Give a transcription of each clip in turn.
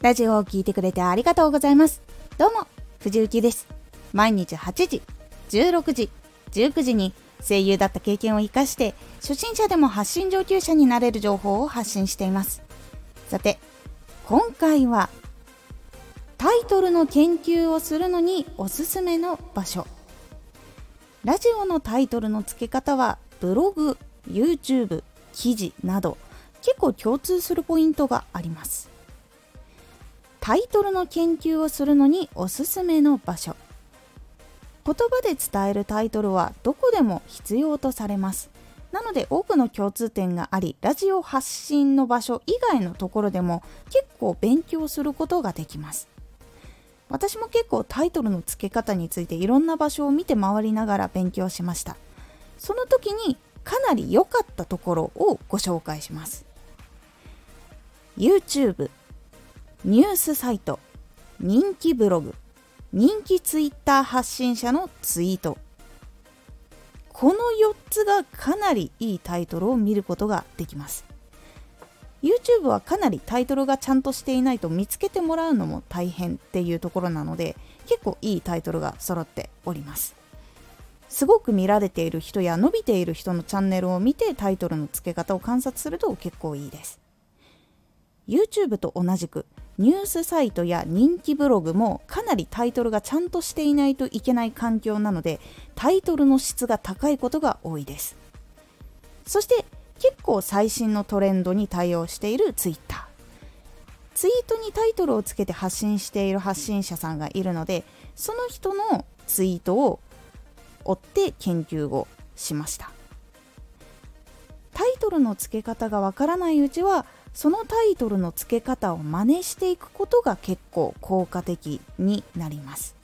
ラジオを聴いてくれてありがとうございます。どうも、藤幸です。毎日8時、16時、19時に声優だった経験を活かして、初心者でも発信上級者になれる情報を発信しています。さて、今回は、タイトルの研究をするのにおすすめの場所。ラジオのタイトルの付け方は、ブログ、YouTube、記事など、結構共通するポイントがあります。タイトルの研究をするのにおすすめの場所。言葉で伝えるタイトルはどこでも必要とされます。なので多くの共通点がありラジオ発信の場所以外のところでも結構勉強することができます。私も結構タイトルの付け方についていろんな場所を見て回りながら勉強しました。その時にかなり良かったところをご紹介します。YouTube ニュースサイト、人気ブログ、人気ツイッター発信者のツイート。この4つがかなりいいタイトルを見ることができます。YouTube はかなりタイトルがちゃんとしていないと見つけてもらうのも大変っていうところなので結構いいタイトルが揃っております。すごく見られている人や伸びている人のチャンネルを見てタイトルの付け方を観察すると結構いいです。YouTube と同じくニュースサイトや人気ブログもかなりタイトルがちゃんとしていないといけない環境なのでタイトルの質が高いことが多いです。そして結構最新のトレンドに対応している Twitter ツイートにタイトルをつけて発信している発信者さんがいるのでその人のツイートを追って研究をしました。トルの付け方がわからないうちはそのタイトルの付け方を真似していくことが結構効果的になります。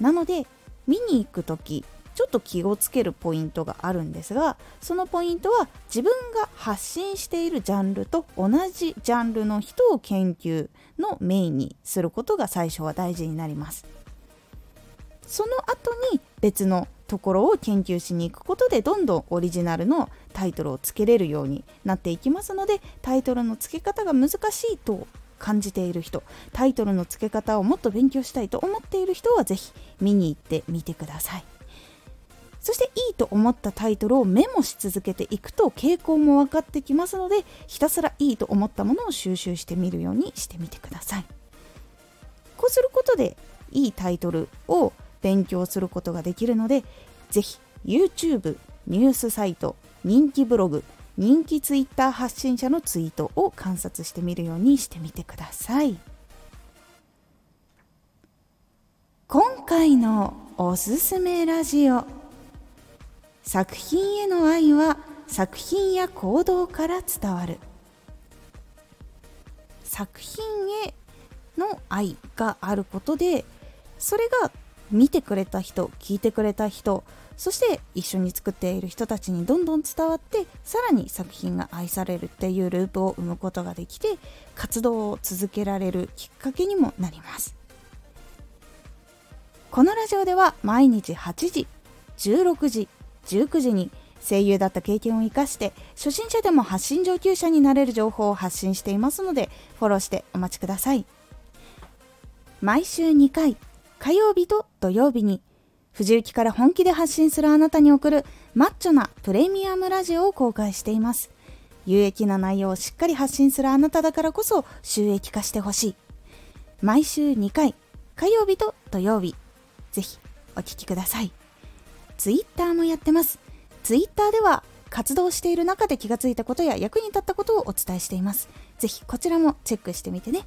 なので見に行く時ちょっと気をつけるポイントがあるんですがそのポイントは自分が発信しているジャンルと同じジャンルの人を研究のメインにすることが最初は大事になります。その後に別のところを研究しに行くことでどんどんオリジナルのタイトルをつけれるようになっていきますのでタイトルの付け方が難しいと感じている人タイトルの付け方をもっと勉強したいと思っている人は是非見に行ってみてください。そしていいと思ったタイトルをメモし続けていくと傾向も分かってきますのでひたすらいいと思ったものを収集してみるようにしてみてください。こうすることでいいタイトルを勉強することができるのでぜひ YouTube ニュースサイト人気ブログ人気 Twitter 発信者のツイートを観察してみるようにしてみてください。今回のおすすめラジオ。作品への愛は作品や行動から伝わる。作品への愛があることでそれが見てくれた人聞いてくれた人そして一緒に作っている人たちにどんどん伝わってさらに作品が愛されるっていうループを生むことができて活動を続けられるきっかけにもなります。このラジオでは毎日8時16時19時に声優だった経験を生かして初心者でも発信上級者になれる情報を発信していますのでフォローしてお待ちください。毎週2回火曜日と土曜日に藤雪から本気で発信するあなたに送るマッチョなプレミアムラジオを公開しています。有益な内容をしっかり発信するあなただからこそ収益化してほしい。毎週2回、火曜日と土曜日、ぜひお聴きください。ツイッターもやってます。ツイッターでは活動している中で気がついたことや役に立ったことをお伝えしています。ぜひこちらもチェックしてみてね。